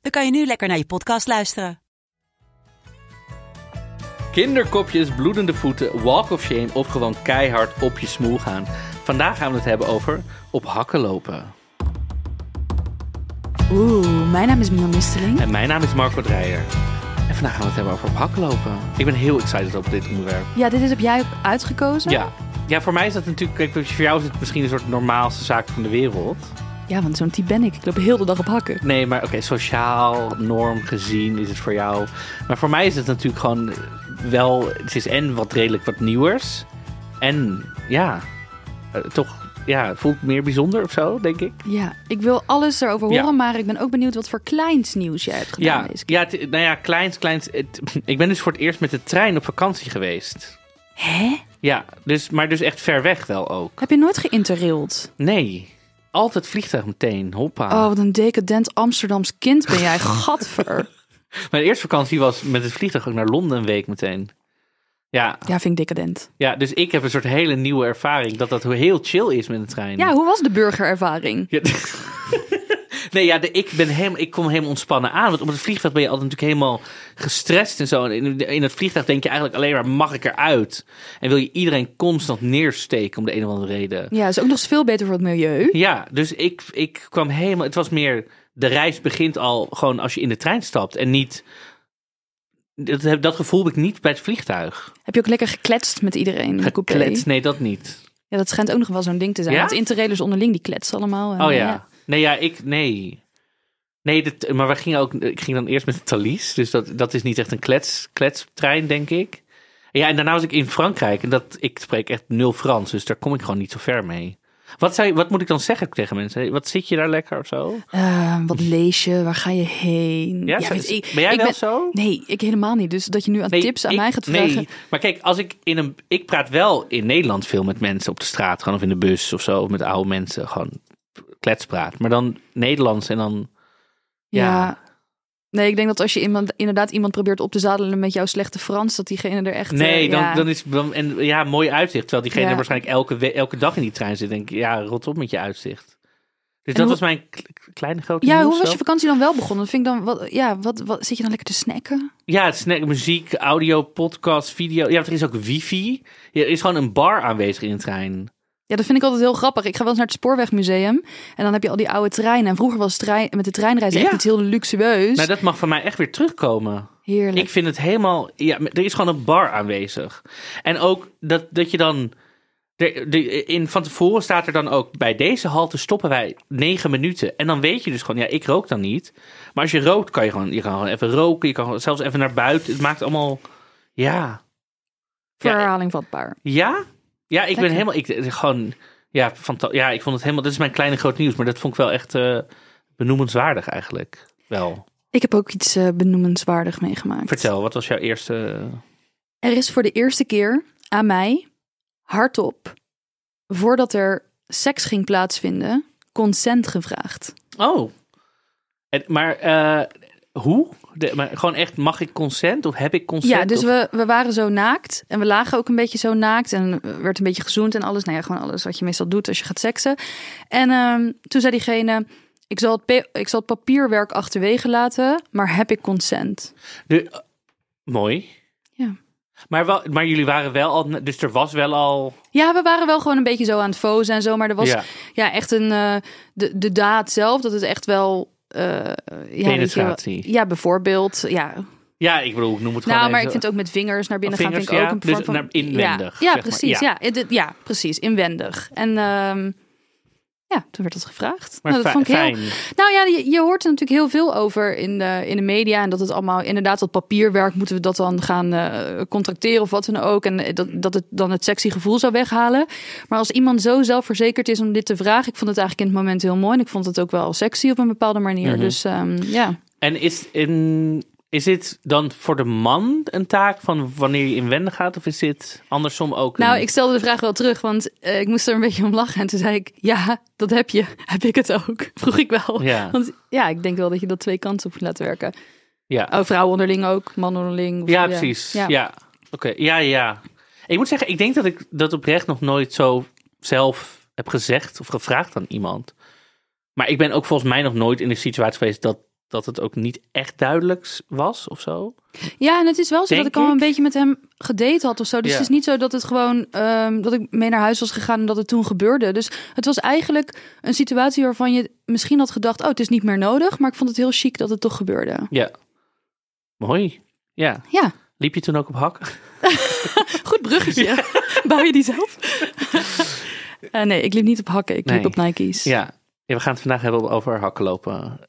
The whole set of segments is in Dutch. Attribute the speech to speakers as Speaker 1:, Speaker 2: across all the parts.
Speaker 1: dan kan je nu lekker naar je podcast luisteren.
Speaker 2: Kinderkopjes, bloedende voeten, walk of shame of gewoon keihard op je smoel gaan. Vandaag gaan we het hebben over op hakken lopen.
Speaker 3: Oeh, mijn naam is Milan Misteling.
Speaker 2: En mijn naam is Marco Dreyer. En vandaag gaan we het hebben over op hakken lopen. Ik ben heel excited over dit onderwerp.
Speaker 3: Ja, dit is heb jij uitgekozen?
Speaker 2: Ja. Ja, voor mij is dat natuurlijk, kijk, voor jou is het misschien een soort normaalste zaak van de wereld.
Speaker 3: Ja, want zo'n type ben ik. Ik loop heel de dag op hakken.
Speaker 2: Nee, maar oké, sociaal, norm gezien is het voor jou. Maar voor mij is het natuurlijk gewoon wel, het is en wat redelijk wat nieuwers. En ja, eh, toch, ja, het voelt meer bijzonder of zo, denk ik.
Speaker 3: Ja, ik wil alles erover
Speaker 2: Ja.
Speaker 3: horen, maar ik ben ook benieuwd wat voor kleins nieuws jij hebt gedaan
Speaker 2: Ja,
Speaker 3: deze keer.
Speaker 2: ja, het- nou ja, kleins, kleins. het- ik ben dus voor het eerst met de trein op vakantie geweest.
Speaker 3: Hè?
Speaker 2: Ja, dus, maar dus echt ver weg wel ook.
Speaker 3: Heb je nooit geïnterraild?
Speaker 2: Nee, altijd vliegtuig meteen, hoppa.
Speaker 3: Oh, wat een decadent Amsterdams kind ben jij. Gadver.
Speaker 2: Mijn eerste vakantie was met het vliegtuig ook naar Londen een week meteen. Ja,
Speaker 3: Ja, vind ik decadent.
Speaker 2: ja, dus ik heb een soort hele nieuwe ervaring dat dat heel chill is met een trein.
Speaker 3: Ja, hoe was de burgerervaring?
Speaker 2: Ja. nee, ja, de, ik, ben helemaal, ik kom helemaal ontspannen aan. Want op het vliegtuig ben je altijd natuurlijk helemaal gestrest en zo. En in, in het vliegtuig denk je eigenlijk alleen maar, mag ik eruit? En wil je iedereen constant neersteken om de een of andere reden.
Speaker 3: Ja, is ook nog eens veel beter voor het milieu.
Speaker 2: Ja, dus ik, ik kwam helemaal... Het was meer... De reis begint al gewoon als je in de trein stapt. En niet... Dat, dat gevoel heb ik niet bij het vliegtuig.
Speaker 3: Heb je ook lekker gekletst met iedereen?
Speaker 2: Gekletst, nee, dat niet.
Speaker 3: Ja, dat schijnt ook nog wel zo'n ding te zijn.
Speaker 2: Ja?
Speaker 3: Want interrailers onderling, die kletsen allemaal. En,
Speaker 2: Oh ja. Nee, ja, ik... Nee. Nee, dit, maar we gingen ook... Ik ging dan eerst met de Thalys. Dus dat, dat is niet echt een klets, kletstrein, denk ik. Ja, en daarna was ik in Frankrijk. En dat, ik spreek echt nul Frans. Dus daar kom ik gewoon niet zo ver mee. Wat, zei, wat moet ik dan zeggen tegen mensen? Wat zit je daar lekker of zo?
Speaker 3: Eh, wat lees je? Waar ga je heen?
Speaker 2: Ja,
Speaker 3: weet
Speaker 2: zo-
Speaker 3: ik-
Speaker 2: ben jij
Speaker 3: ik
Speaker 2: wel zo?
Speaker 3: Nee, ik helemaal niet. Dus dat je nu aan
Speaker 2: Nee,
Speaker 3: tips aan
Speaker 2: ik-
Speaker 3: mij gaat
Speaker 2: nee,
Speaker 3: vragen.
Speaker 2: maar kijk, als ik in een. Ik praat wel in Nederland veel met mensen op de straat, gewoon of in de bus of zo, of met oude mensen, gewoon kletspraat. Maar dan Nederlands en dan.
Speaker 3: Ja.
Speaker 2: Ja.
Speaker 3: Nee, ik denk dat als je iemand, inderdaad iemand probeert op te zadelen met jouw slechte Frans, dat diegene er echt...
Speaker 2: Nee,
Speaker 3: eh,
Speaker 2: dan,
Speaker 3: ja.
Speaker 2: dan is dan, en ja, mooi uitzicht. Terwijl diegene
Speaker 3: Ja.
Speaker 2: waarschijnlijk elke, elke dag in die trein zit. Denk ik, ja, rot op met je uitzicht. Dus dat
Speaker 3: hoe-
Speaker 2: was mijn kleine grote.
Speaker 3: Ja, hoe was
Speaker 2: zo.
Speaker 3: je vakantie dan wel begonnen? Vind ik dan, wat, ja, wat, wat, zit je dan lekker te snacken?
Speaker 2: Ja, snack, muziek, audio, podcast, video. Ja, er is ook wifi. Ja, er is gewoon een bar aanwezig in de trein.
Speaker 3: Ja, dat vind ik altijd heel grappig. Ik ga wel eens naar het Spoorwegmuseum en dan heb je al die oude treinen. En vroeger was trein, met de treinreizen echt iets heel luxueus.
Speaker 2: Nou, dat mag van mij echt weer terugkomen.
Speaker 3: Heerlijk.
Speaker 2: Ik vind het helemaal. Ja, er is gewoon een bar aanwezig. En ook dat, dat je dan. De, de, in, van tevoren staat er dan ook. Bij deze halte stoppen wij negen minuten. En dan weet je dus gewoon. Ja, ik rook dan niet. Maar als je rookt, kan je gewoon. Je kan gewoon even roken. Je kan zelfs even naar buiten. Het maakt allemaal. Ja.
Speaker 3: Voor herhaling vatbaar.
Speaker 2: Ja? Ja, ik ben helemaal. Ik, gewoon. Ja, ja, ik vond het helemaal. Dat is mijn kleine groot nieuws. Maar dat vond ik wel echt. eh, benoemenswaardig eigenlijk. Wel.
Speaker 3: Ik heb ook iets eh, benoemenswaardig meegemaakt.
Speaker 2: Vertel, wat was jouw eerste.
Speaker 3: Er is voor de eerste keer aan mij hardop, voordat er seks ging plaatsvinden, consent gevraagd.
Speaker 2: Oh. En, maar eh, hoe? De, maar gewoon echt, mag ik consent of heb ik consent?
Speaker 3: Ja, dus
Speaker 2: Of-
Speaker 3: we, we waren zo naakt en we lagen ook een beetje zo naakt en er werd een beetje gezoend en alles. Nou ja, gewoon alles wat je meestal doet als je gaat seksen. En ehm, toen zei diegene, ik zal, het ik zal het papierwerk achterwege laten, maar heb ik consent?
Speaker 2: De- mooi.
Speaker 3: Ja.
Speaker 2: Maar, wel, maar jullie waren wel al, dus er was wel al.
Speaker 3: Ja, we waren wel gewoon een beetje zo aan het fozen en zo, maar er was
Speaker 2: ja,
Speaker 3: ja, echt een, eh, de, de daad zelf, dat het echt wel... eh ja, je
Speaker 2: penetratie.
Speaker 3: ja, bijvoorbeeld. Ja,
Speaker 2: Ja, ik bedoel, ik noem het gewoon.
Speaker 3: nou, maar
Speaker 2: even
Speaker 3: ik vind ook met vingers naar binnen
Speaker 2: Oh,
Speaker 3: gaan,
Speaker 2: vingers,
Speaker 3: vind ik ook een vorm
Speaker 2: Dus
Speaker 3: van...
Speaker 2: inwendig,
Speaker 3: Ja, ja
Speaker 2: zeg maar.
Speaker 3: precies.
Speaker 2: Ja.
Speaker 3: Ja. Ja, ja, precies. Inwendig. En ehm, ja, toen werd dat gevraagd.
Speaker 2: Maar
Speaker 3: nou, dat vond ik heel, nou ja, je, je hoort er natuurlijk heel veel over in de, in de media. En dat het allemaal, inderdaad, dat papierwerk moeten we dat dan gaan eh, contracteren of wat dan ook. En dat, dat het dan het sexy gevoel zou weghalen. Maar als iemand zo zelfverzekerd is om dit te vragen, ik vond het eigenlijk in het moment heel mooi. En ik vond het ook wel sexy op een bepaalde manier.
Speaker 2: Mhm.
Speaker 3: Dus ehm, ja.
Speaker 2: En is, in, is dit dan voor de man een taak van wanneer je inwendig gaat? Of is dit andersom ook? een-
Speaker 3: Nou, ik stelde de vraag wel terug, want eh, ik moest er een beetje om lachen. En toen zei ik, ja, dat heb je. Heb ik het ook? Vroeg ik wel.
Speaker 2: Ja.
Speaker 3: Want ja, ik denk wel dat je dat twee kanten op moet laten werken.
Speaker 2: Ja,
Speaker 3: Oh, vrouwen onderling ook, man onderling. of-
Speaker 2: ja precies. Ja, oké. Ja, ja. Ik moet zeggen, ik denk dat ik dat oprecht nog nooit zo zelf heb gezegd of gevraagd aan iemand. Maar ik ben ook volgens mij nog nooit in een situatie geweest dat, dat het ook niet echt duidelijk was of zo.
Speaker 3: Ja, en het is wel zo
Speaker 2: Denk
Speaker 3: dat ik al een
Speaker 2: ik.
Speaker 3: beetje met hem gedate had of zo. Dus
Speaker 2: Ja.
Speaker 3: het is niet zo dat het gewoon ehm, dat ik mee naar huis was gegaan en dat het toen gebeurde. Dus het was eigenlijk een situatie waarvan je misschien had gedacht: oh, het is niet meer nodig. Maar ik vond het heel chic dat het toch gebeurde.
Speaker 2: Ja. Mooi. Ja.
Speaker 3: Ja,
Speaker 2: Liep je toen ook op hak?
Speaker 3: goed bruggetje. Bouw je die zelf? Eh, nee, ik liep niet op hakken. Ik liep
Speaker 2: Nee.
Speaker 3: op Nike's.
Speaker 2: Ja. ja. We gaan het vandaag hebben over hakken lopen.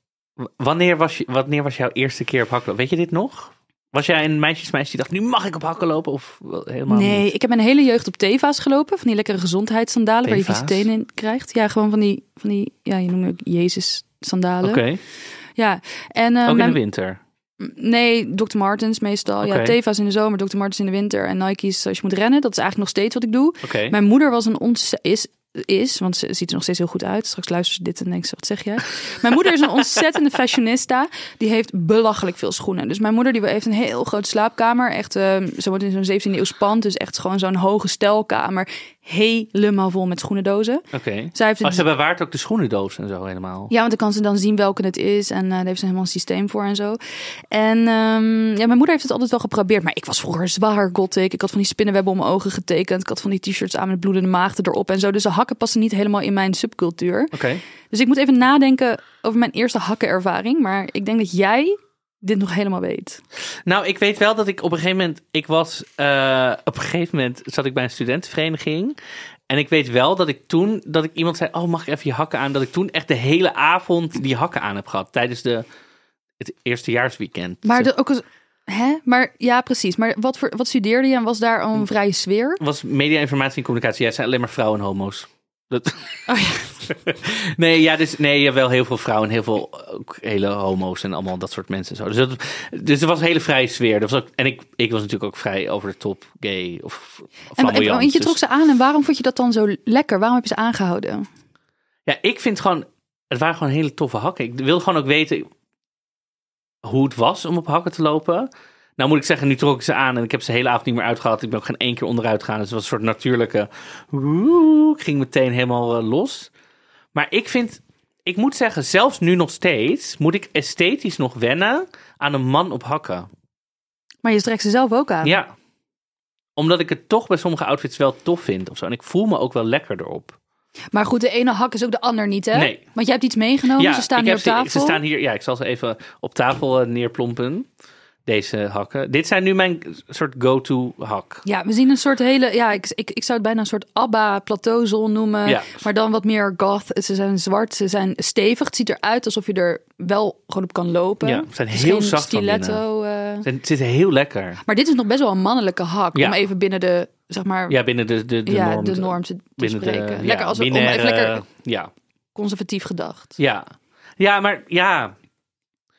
Speaker 2: Wanneer was, je, wanneer was jouw eerste keer op hakken? Weet je dit nog? Was jij een meisjesmeisje die dacht, nu mag ik op hakken lopen? Of helemaal
Speaker 3: Nee,
Speaker 2: niet?
Speaker 3: ik heb mijn hele jeugd op Teva's gelopen. Van die lekkere gezondheidssandalen waar je vieze tenen in krijgt. Ja, gewoon van die, van die ja, je noemt ook Jezus sandalen.
Speaker 2: Oké,
Speaker 3: Ja, en eh,
Speaker 2: ook in
Speaker 3: mijn-
Speaker 2: de winter.
Speaker 3: Nee, Dr. Martens meestal. Ja. Teva's in de zomer, Dr. Martens in de winter en Nike's als je moet rennen. Dat is eigenlijk nog steeds wat ik doe. Mijn moeder was een is is, want ze ziet er nog steeds heel goed uit. Straks luistert ze dit en denkt ze, wat zeg jij? Mijn moeder is een ontzettende fashionista. Die heeft belachelijk veel schoenen. Dus mijn moeder die heeft een heel grote slaapkamer. Echt, eh, ze wordt in zo'n 17e eeuw pand. Dus echt gewoon zo'n hoge stelkamer. Helemaal vol met schoenendozen.
Speaker 2: Oké.
Speaker 3: Zij heeft
Speaker 2: Maar
Speaker 3: het
Speaker 2: ze bewaart ook de schoenendoos en zo helemaal.
Speaker 3: ja, want dan kan ze dan zien welke het is. En eh, daar heeft ze helemaal een systeem voor en zo. En ehm, ja, mijn moeder heeft het altijd wel geprobeerd. Maar ik was vroeger zwaar gothic. Ik had van die spinnenwebben om mijn ogen getekend. Ik had van die t-shirts aan met bloedende maagden erop en zo. Dus de hakken passen niet helemaal in mijn subcultuur.
Speaker 2: Oké.
Speaker 3: Dus ik moet even nadenken over mijn eerste hakkenervaring. Maar ik denk dat jij dit nog helemaal weet.
Speaker 2: Nou, ik weet wel dat ik op een gegeven moment, ik was, eh, op een gegeven moment zat ik bij een studentenvereniging. En ik weet wel dat ik toen, dat ik iemand zei, oh mag ik even je hakken aan? Dat ik toen echt de hele avond die hakken aan heb gehad. Tijdens de, het eerstejaarsweekend.
Speaker 3: Maar de, ook hè? Maar ja, precies. Maar wat, voor, wat studeerde je en was daar een vrije sfeer?
Speaker 2: was media, informatie en communicatie. Ja, het zijn alleen maar vrouwen en homo's. Dat...
Speaker 3: Oh ja.
Speaker 2: nee, ja, dus nee, wel heel veel vrouwen en heel veel ook hele homo's en allemaal dat soort mensen. en Zo. Dus, dat, dus er was een hele vrije sfeer. Dat was ook, en ik, ik was natuurlijk ook vrij over de top gay of
Speaker 3: En, je
Speaker 2: dus-
Speaker 3: trok ze aan en waarom vond je dat dan zo lekker? Waarom heb je ze aangehouden?
Speaker 2: Ja, ik vind gewoon, het waren gewoon hele toffe hakken. Ik wilde gewoon ook weten hoe het was om op hakken te lopen. Nou moet ik zeggen, nu trok ik ze aan en ik heb ze de hele avond niet meer uitgehaald. Ik ben ook geen één keer onderuit gegaan. Dus het was een soort natuurlijke, woe, ik ging meteen helemaal eh, los. Maar ik vind, ik moet zeggen, zelfs nu nog steeds, moet ik esthetisch nog wennen aan een man op hakken.
Speaker 3: Maar je trekt ze zelf ook aan.
Speaker 2: Ja, omdat ik het toch bij sommige outfits wel tof vind of zo. En ik voel me ook wel lekker erop.
Speaker 3: Maar goed, de ene hak is ook de ander niet, hè?
Speaker 2: Nee.
Speaker 3: Want jij hebt iets meegenomen, ze staan hier op tafel.
Speaker 2: Ze, ze staan hier, ja, ik zal ze even op tafel eh, neerplompen. Deze hakken. Dit zijn nu mijn soort go-to hak.
Speaker 3: Ja, we zien een soort hele, ja, ik, ik, ik zou het bijna een soort ABBA-plateauzon noemen.
Speaker 2: Ja.
Speaker 3: Maar dan wat meer goth. Ze zijn zwart, ze zijn stevig. Het ziet eruit alsof je er wel gewoon op kan lopen.
Speaker 2: Ja, ze zijn
Speaker 3: Het is
Speaker 2: heel zacht van
Speaker 3: stiletto. eh.
Speaker 2: Ze zijn- Het zit heel lekker.
Speaker 3: Maar dit is nog best wel een mannelijke hak.
Speaker 2: Ja.
Speaker 3: Om even binnen de, zeg maar,
Speaker 2: Ja, binnen de, de, de
Speaker 3: ja,
Speaker 2: norm.
Speaker 3: de
Speaker 2: te-
Speaker 3: norm te, te
Speaker 2: binnen
Speaker 3: spreken.
Speaker 2: de
Speaker 3: lekker als om even lekker
Speaker 2: Ja,
Speaker 3: conservatief gedacht.
Speaker 2: ja. Ja, maar ja.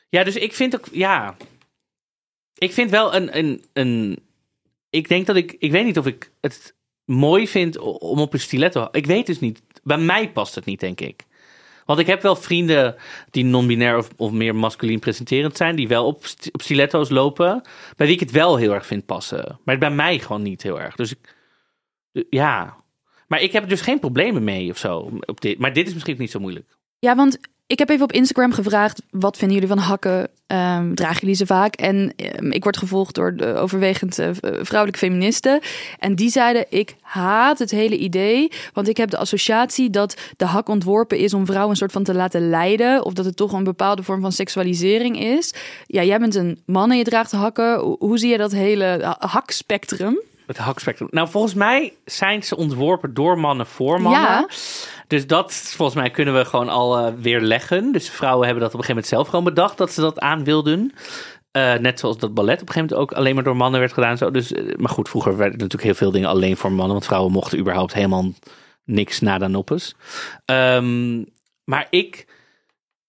Speaker 2: Ja, dus ik vind ook, ja. Ik vind wel een, een, een. Ik denk dat ik. Ik weet niet of ik het mooi vind om op een stiletto. Ik weet dus niet. Bij mij past het niet, denk ik. Want ik heb wel vrienden die non-binair of, of meer masculien presenterend zijn, die wel op, op stiletto's lopen, bij wie ik het wel heel erg vind passen. Maar bij mij gewoon niet heel erg. Dus ik, ja. Maar ik heb dus geen problemen mee of zo. Op dit. Maar dit is misschien niet zo moeilijk.
Speaker 3: Ja, want ik heb even op Instagram gevraagd: wat vinden jullie van hakken? Ehm, dragen jullie ze vaak? En ehm, ik word gevolgd door de overwegend eh, vrouwelijke feministen. En die zeiden: ik haat het hele idee. Want ik heb de associatie dat de hak ontworpen is om vrouwen een soort van te laten leiden. Of dat het toch een bepaalde vorm van seksualisering is. Ja, jij bent een man en je draagt hakken. Hoe, zie je dat hele ha- hakspectrum?
Speaker 2: Het hakspectrum. Nou, volgens mij zijn ze ontworpen door mannen voor mannen.
Speaker 3: Ja.
Speaker 2: Dus dat, volgens mij, kunnen we gewoon al eh, weer leggen. Dus vrouwen hebben dat op een gegeven moment zelf gewoon bedacht dat ze dat aan wilden. Eh, net zoals dat ballet op een gegeven moment ook alleen maar door mannen werd gedaan. Zo. Dus, eh, maar goed, vroeger werden natuurlijk heel veel dingen alleen voor mannen. Want vrouwen mochten überhaupt helemaal niks nada noppes. Ehm, maar ik,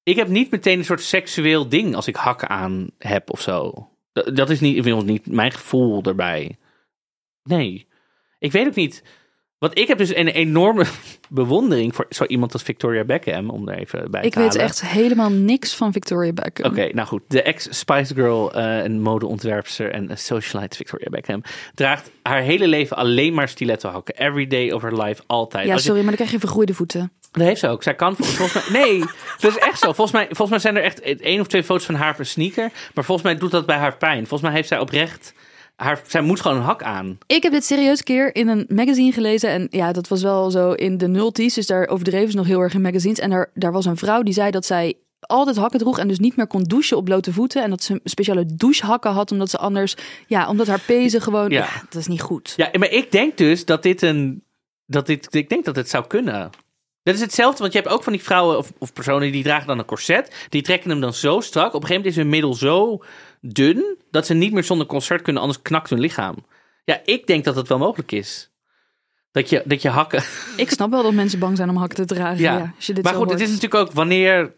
Speaker 2: ik heb niet meteen een soort seksueel ding als ik hakken aan heb of zo. Dat, dat is niet, niet mijn gevoel erbij. Nee. Ik weet ook niet. Want ik heb dus een enorme bewondering voor zo iemand als Victoria Beckham, om er even bij
Speaker 3: Ik
Speaker 2: te
Speaker 3: weet
Speaker 2: halen.
Speaker 3: echt helemaal niks van Victoria Beckham.
Speaker 2: Oké, nou goed. De ex-Spice Girl eh, en modeontwerpster en een socialite Victoria Beckham draagt haar hele leven alleen maar stiletto hakken. Every day of her life, altijd.
Speaker 3: Ja, sorry, maar dan krijg je vergroeide voeten.
Speaker 2: dat heeft ze ook. Zij kan vol- volgens mij. Nee, dat is echt zo. Volgens mij, volgens mij zijn er echt één of twee foto's van haar een sneaker. Maar volgens mij doet dat bij haar pijn. Volgens mij heeft zij oprecht. Haar, zij moet gewoon een hak aan.
Speaker 3: Ik heb dit serieus keer in een magazine gelezen. En ja, dat was wel zo in de nulties. Dus daar overdreven ze nog heel erg in magazines. En daar, daar was een vrouw die zei dat zij altijd hakken droeg en dus niet meer kon douchen op blote voeten. En dat ze speciale douchehakken had, omdat ze anders, ja, omdat haar pezen gewoon,
Speaker 2: Ja.
Speaker 3: ja, dat is niet goed.
Speaker 2: Ja, maar ik denk dus dat dit een. Dat dit, ik denk dat het zou kunnen. Dat is hetzelfde, want je hebt ook van die vrouwen of, of personen die dragen dan een corset. Die trekken hem dan zo strak. Op een gegeven moment is hun middel zo dun dat ze niet meer zonder concert kunnen, anders knakt hun lichaam. Ja, ik denk dat het wel mogelijk is. Dat je, dat je hakken.
Speaker 3: Ik snap wel dat mensen bang zijn om hakken te dragen. Ja,
Speaker 2: Ja.
Speaker 3: als je dit
Speaker 2: maar goed, het is natuurlijk ook wanneer,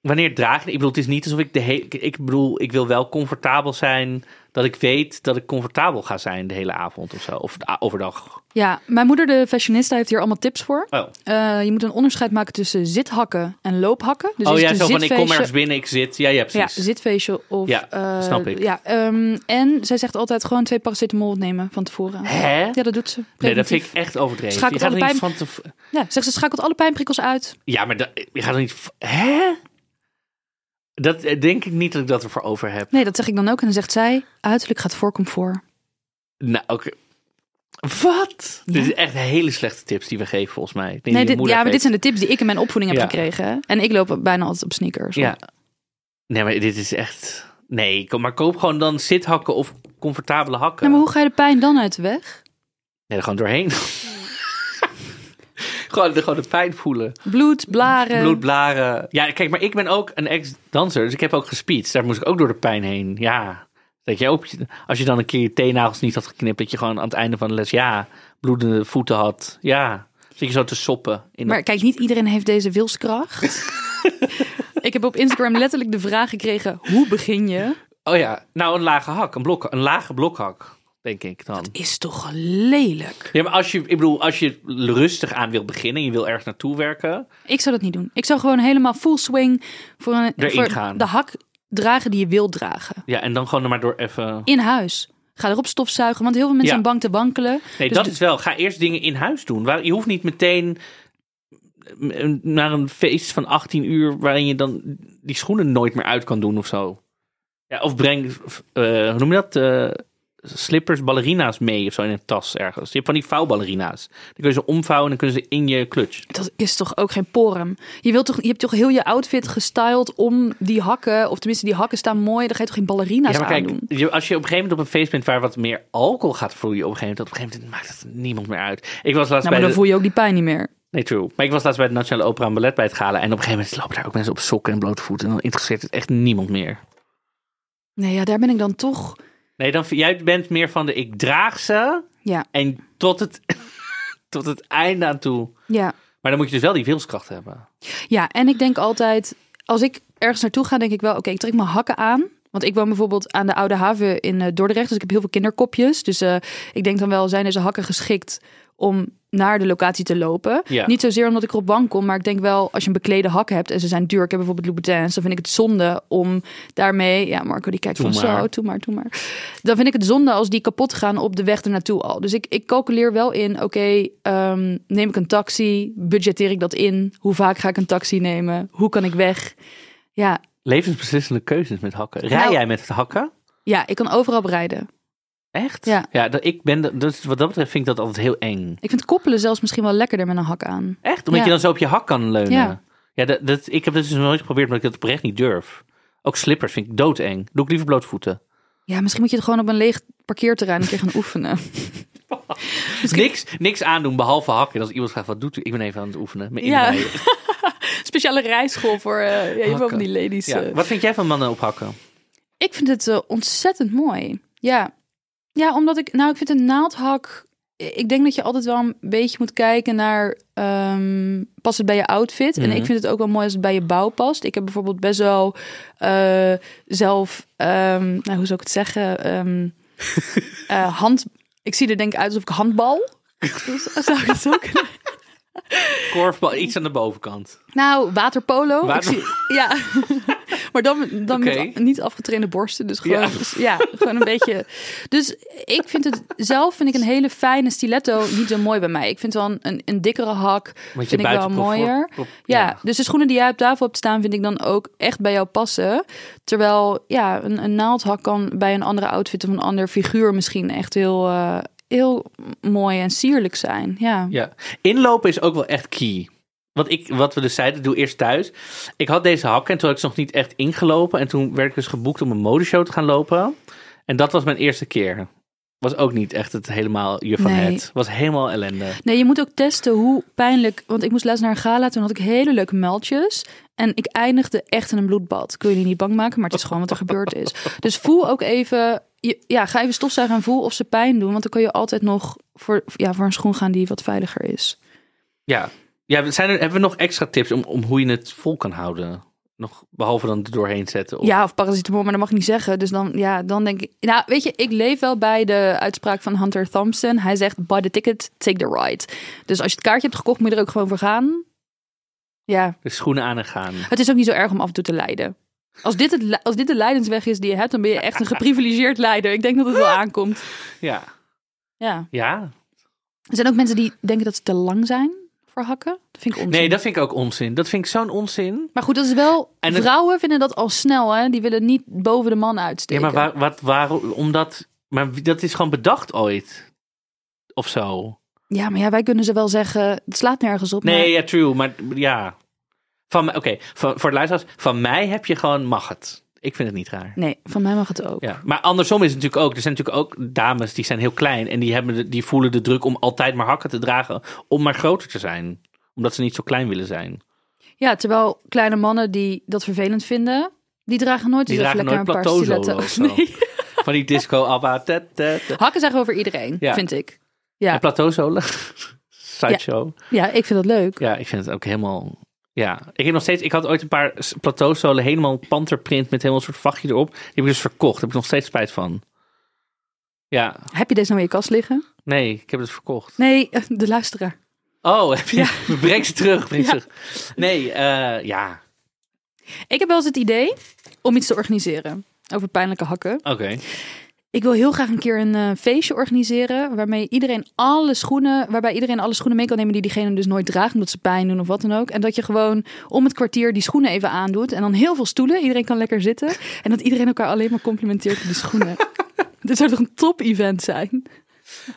Speaker 2: wanneer draag je. Ik bedoel, het is niet alsof ik de hele. Ik bedoel, ik wil wel comfortabel zijn. Dat ik weet dat ik comfortabel ga zijn de hele avond of zo. Of overdag.
Speaker 3: Ja, mijn moeder, de fashionista, heeft hier allemaal tips voor.
Speaker 2: Oh,
Speaker 3: Eh, je moet een onderscheid maken tussen zithakken en loophakken. Dus
Speaker 2: oh ja, zo van ik kom ergens binnen, ik zit. Ja, ja,
Speaker 3: Ja,
Speaker 2: precies.
Speaker 3: zitfeestje of...
Speaker 2: Ja,
Speaker 3: eh,
Speaker 2: snap ik.
Speaker 3: Ja, ehm, en zij zegt altijd gewoon twee paracetamol nemen van tevoren.
Speaker 2: Hè?
Speaker 3: Ja, dat doet ze.
Speaker 2: nee, dat vind ik echt overdreven.
Speaker 3: Schakelt
Speaker 2: je gaat
Speaker 3: alle pijn-
Speaker 2: van te...
Speaker 3: Ja, zegt ze schakelt alle pijnprikkels uit.
Speaker 2: Ja, maar dat, je gaat er niet... Hè? Dat denk ik niet dat ik dat ervoor over heb.
Speaker 3: Nee, dat zeg ik dan ook. En dan zegt zij, uiterlijk gaat voor comfort.
Speaker 2: Nou, oké. Wat?
Speaker 3: Ja.
Speaker 2: Dit is echt hele slechte tips die we geven, volgens mij.
Speaker 3: Nee, dit, ja, maar dit zijn de tips die ik in mijn opvoeding heb
Speaker 2: Ja.
Speaker 3: gekregen. En ik loop bijna altijd op sneakers.
Speaker 2: Ja. Nee, maar dit is echt... Nee, kom- maar koop gewoon dan zithakken of comfortabele hakken.
Speaker 3: Maar hoe ga je de pijn dan uit de weg?
Speaker 2: Nee, er gewoon doorheen. gewoon, de, gewoon de pijn voelen.
Speaker 3: Bloed, blaren.
Speaker 2: Bloedblaren. Ja, kijk, maar ik ben ook een ex-danser, dus ik heb ook gespeed. Daar moest ik ook door de pijn heen. Ja. Dat je ook, als je dan een keer je teennagels niet had geknipt, dat je gewoon aan het einde van de les, ja, bloedende voeten had. Ja. Zit je zo te soppen. In
Speaker 3: Maar kijk, niet iedereen heeft deze wilskracht. ik heb op Instagram letterlijk de vraag gekregen, hoe begin je?
Speaker 2: Oh ja, nou een lage hak, een, blok, een lage blokhak, denk ik dan.
Speaker 3: Is toch lelijk?
Speaker 2: Ja, maar als je, ik bedoel, als je rustig aan wil beginnen, je wil ergens naartoe werken.
Speaker 3: Ik zou dat niet doen. Ik zou gewoon helemaal full swing voor, een,
Speaker 2: Erin
Speaker 3: voor
Speaker 2: gaan.
Speaker 3: de hak dragen die je wilt dragen.
Speaker 2: Ja, en dan gewoon er maar door even.
Speaker 3: In huis. Ga erop stofzuigen, want heel veel mensen
Speaker 2: Ja.
Speaker 3: zijn bang te wankelen.
Speaker 2: Nee,
Speaker 3: Dus
Speaker 2: dat is wel. Ga eerst dingen in huis doen. Waar, je hoeft niet meteen eh, naar een feest van 18 uur waarin je dan die schoenen nooit meer uit kan doen of zo. Ja, of breng, eh, hoe noem je dat? Eh, slippers, ballerina's mee of zo in een tas ergens. Je hebt van die vouwballerina's. Dan kun je ze omvouwen en dan kunnen ze in je clutch.
Speaker 3: Dat is toch ook geen porum. Je, wilt toch, je hebt toch heel je outfit gestyled om die hakken, of tenminste die hakken staan mooi. Dan ga je toch geen ballerina's
Speaker 2: Ja, maar kijk,
Speaker 3: aandoen?
Speaker 2: als je op een gegeven moment op een feest bent waar wat meer alcohol gaat vloeien, op een gegeven moment, op een gegeven moment maakt het niemand meer uit. Ik was laatst
Speaker 3: Nou, maar
Speaker 2: bij
Speaker 3: dan
Speaker 2: de,
Speaker 3: voel je ook die pijn niet meer.
Speaker 2: Nee, true. Maar ik was laatst bij de Nationale Opera en Ballet bij het gala. En op een gegeven moment lopen daar ook mensen op sokken en blote voeten. En dan interesseert het echt niemand meer.
Speaker 3: Nee, ja, daar ben ik dan toch.
Speaker 2: Nee, dan, jij bent meer van de ik draag ze.
Speaker 3: Ja,
Speaker 2: En tot het, tot het einde aan toe.
Speaker 3: ja.
Speaker 2: Maar dan moet je dus wel die wilskracht hebben.
Speaker 3: Ja, en ik denk altijd, als ik ergens naartoe ga, denk ik wel, oké, ik trek mijn hakken aan. Want ik woon bijvoorbeeld aan de Oude Haven in eh, Dordrecht, dus ik heb heel veel kinderkopjes. Dus eh, ik denk dan wel, zijn deze hakken geschikt om naar de locatie te lopen?
Speaker 2: Ja.
Speaker 3: Niet zozeer omdat ik erop wankel, maar ik denk wel, als je een beklede hak hebt en ze zijn duur, ik heb bijvoorbeeld Louboutins, dan vind ik het zonde om daarmee, ja, Marco die kijkt
Speaker 2: Doe
Speaker 3: van
Speaker 2: maar.
Speaker 3: zo, doe maar, doe maar. Dan vind ik het zonde als die kapot gaan op de weg ernaartoe al. Dus ik, ik calculeer wel in, oké, ehm, neem ik een taxi, budgetteer ik dat in? Hoe vaak ga ik een taxi nemen? Hoe kan ik weg? Ja,
Speaker 2: Levensbeslissende keuzes met hakken. Rij
Speaker 3: Nou-
Speaker 2: jij met het hakken?
Speaker 3: ja ik kan overal rijden.
Speaker 2: Echt?
Speaker 3: Ja.
Speaker 2: Ja, dat, ik ben, de- dus wat dat betreft vind ik dat altijd heel eng.
Speaker 3: Ik vind koppelen zelfs misschien wel lekkerder met een hak aan.
Speaker 2: Echt? Omdat
Speaker 3: Ja.
Speaker 2: je dan zo op je hak kan leunen.
Speaker 3: Ja.
Speaker 2: Ja, dat, dat, ik heb dat dus nooit geprobeerd, omdat ik dat oprecht niet durf. Ook slippers vind ik doodeng. Doe ik liever blootvoeten.
Speaker 3: Ja, misschien moet je het gewoon op een leeg parkeerterrein een keer gaan oefenen.
Speaker 2: Niks, niks aandoen behalve hakken. En als iemand vraagt wat doet u, ik ben even aan het oefenen. Met
Speaker 3: Ja. Speciale rijschool voor eh ja, van die ladies.
Speaker 2: Ja.
Speaker 3: eh.
Speaker 2: Wat vind jij van mannen op hakken?
Speaker 3: Ik vind het eh, ontzettend mooi. Ja. Ja, omdat ik, nou, ik vind een naaldhak ik denk dat je altijd wel een beetje moet kijken naar ehm past het bij je outfit. En
Speaker 2: Mhm.
Speaker 3: ik vind het ook wel mooi als het bij je bouw past. Ik heb bijvoorbeeld best wel eh, zelf, ehm, nou, hoe zou ik het zeggen, Ehm, eh, hand. Ik zie er denk ik uit alsof ik handbal. Zou ik het kunnen?
Speaker 2: Korfbal, iets aan de bovenkant.
Speaker 3: Nou, waterpolo.
Speaker 2: Water-
Speaker 3: zie, ja, maar dan, dan met niet afgetrainde borsten. Dus gewoon,
Speaker 2: Ja.
Speaker 3: dus ja. gewoon een beetje. Dus ik vind het zelf vind ik een hele fijne stiletto niet zo mooi bij mij. Ik vind wel een, een, een dikkere hak
Speaker 2: Want
Speaker 3: vind ik wel mooier. Ja, dus de schoenen die jij op tafel hebt staan vind ik dan ook echt bij jou passen. Terwijl ja, een, een naaldhak kan bij een andere outfit of een ander figuur misschien echt heel, eh, heel mooi en sierlijk zijn. Ja.
Speaker 2: Ja, inlopen is ook wel echt key. Wat, ik, wat we dus zeiden, doe eerst thuis. Ik had deze hakken en toen had ik ze nog niet echt ingelopen. En toen werd ik dus geboekt om een modeshow te gaan lopen. En dat was mijn eerste keer. Was ook niet echt het helemaal je van
Speaker 3: Nee.
Speaker 2: het. Was helemaal ellende.
Speaker 3: Nee, je moet ook testen hoe pijnlijk. Want ik moest laatst naar een gala, toen had ik hele leuke meldjes. En ik eindigde echt in een bloedbad. Wil jullie niet bang maken, maar het is gewoon wat er gebeurd is. Dus voel ook even. je- Ja, ga even stofzuigen en voel of ze pijn doen. Want dan kan je altijd nog voor, ja, voor een schoen gaan die wat veiliger is.
Speaker 2: Ja, ja zijn er, hebben we nog extra tips om, om hoe je het vol kan houden? Nog, behalve dan er doorheen zetten? Of...
Speaker 3: Ja, of paracetamol, maar dat mag ik niet zeggen. Dus dan, ja, dan denk ik... Nou, weet je, ik leef wel bij de uitspraak van Hunter Thompson. Hij zegt, buy the ticket, take the ride. Dus als je het kaartje hebt gekocht, moet je er ook gewoon voor gaan. Ja,
Speaker 2: De schoenen aan en gaan.
Speaker 3: Het is ook niet zo erg om af en toe te lijden. Als dit, het, als dit de lijdensweg is die je hebt, dan ben je echt een geprivilegeerd leider. Ik denk dat het wel aankomt.
Speaker 2: Ja.
Speaker 3: Ja.
Speaker 2: Ja.
Speaker 3: Er zijn ook mensen die denken dat ze te lang zijn hakken. Dat vind ik onzin.
Speaker 2: Nee, dat vind ik ook onzin. Dat vind ik zo'n onzin.
Speaker 3: Maar goed, dat is wel...
Speaker 2: En
Speaker 3: Vrouwen vinden dat al snel, hè. Die willen niet boven de man
Speaker 2: Ja,
Speaker 3: uitsteken.
Speaker 2: maar waar, wat, waarom? Omdat. Maar dat is gewoon bedacht ooit. Of zo.
Speaker 3: Ja, maar ja, wij kunnen ze wel zeggen... Het slaat nergens op.
Speaker 2: Nee,
Speaker 3: maar-
Speaker 2: ja, true. Maar ja. Van, Oké, van- voor de luisteraars. Van mij heb je gewoon mag het. Ik vind het niet raar.
Speaker 3: Nee, van mij mag het ook.
Speaker 2: Ja. Maar andersom is het natuurlijk ook. Er zijn natuurlijk ook dames die zijn heel klein. En die, hebben de, die voelen de druk om altijd maar hakken te dragen. Om maar groter te zijn. Omdat ze niet zo klein willen zijn.
Speaker 3: Ja, terwijl kleine mannen die dat vervelend vinden... Die dragen nooit
Speaker 2: Die dragen
Speaker 3: lekker
Speaker 2: nooit
Speaker 3: een paar
Speaker 2: zo.
Speaker 3: Nee.
Speaker 2: Van die disco abba. tet, tet, tet.
Speaker 3: Hakken zeggen over iedereen,
Speaker 2: Ja.
Speaker 3: vind ik. Ja.
Speaker 2: En plateauzolen. Sideshow.
Speaker 3: ja, ik vind dat leuk.
Speaker 2: Ja, ik vind het ook helemaal. Ja, ik heb nog steeds. Ik had ooit een paar plateauzolen helemaal panterprint met helemaal een soort vachtje erop. Die heb ik dus verkocht. Daar heb ik nog steeds spijt van. Ja,
Speaker 3: Heb je deze nou in je kast liggen?
Speaker 2: nee, ik heb het verkocht.
Speaker 3: Nee, eh, de luisteraar.
Speaker 2: Oh, heb je? Breng ze terug, breng ze
Speaker 3: Ja.
Speaker 2: terug. Nee, eh, ja,
Speaker 3: Ik heb wel eens het idee om iets te organiseren over pijnlijke hakken.
Speaker 2: oké.
Speaker 3: Ik wil heel graag een keer een eh, feestje organiseren waarmee iedereen alle schoenen, waarbij iedereen alle schoenen mee kan nemen die diegene dus nooit draagt omdat ze pijn doen of wat dan ook. En dat je gewoon om het kwartier die schoenen even aandoet en dan heel veel stoelen. Iedereen kan lekker zitten en dat iedereen elkaar alleen maar complimenteert op die schoenen. Dit zou toch een top-event zijn?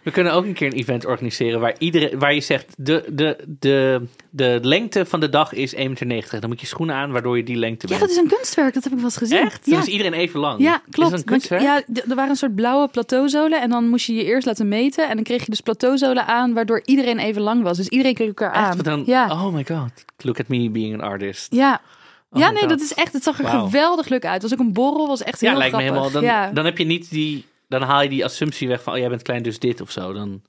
Speaker 2: We kunnen ook een keer een event organiseren waar, iedereen, waar je zegt: de, de, de, de lengte van de dag is 1,90 meter. Dan moet je schoenen aan waardoor je die lengte
Speaker 3: Ja,
Speaker 2: bent.
Speaker 3: dat is een kunstwerk. Dat heb ik wel eens gezien.
Speaker 2: Echt?
Speaker 3: Ja.
Speaker 2: Dan is iedereen even lang.
Speaker 3: Ja,
Speaker 2: Is
Speaker 3: klopt.
Speaker 2: dat een kunstwerk?
Speaker 3: ja, er waren een soort blauwe plateauzolen en dan moest je je eerst laten meten en dan kreeg je dus plateauzolen aan waardoor iedereen even lang was. Dus iedereen keek elkaar aan.
Speaker 2: Dan,
Speaker 3: Ja,
Speaker 2: Oh my god. Look at me being an artist.
Speaker 3: ja.
Speaker 2: Oh
Speaker 3: ja, nee,
Speaker 2: God.
Speaker 3: dat is echt. Het zag er geweldig leuk uit. Het was ook een borrel, was echt heel
Speaker 2: Ja, lijkt me helemaal. Dan,
Speaker 3: ja.
Speaker 2: dan heb je niet die. Dan haal je die assumptie weg van. Oh, jij bent klein, dus dit of zo. Dan.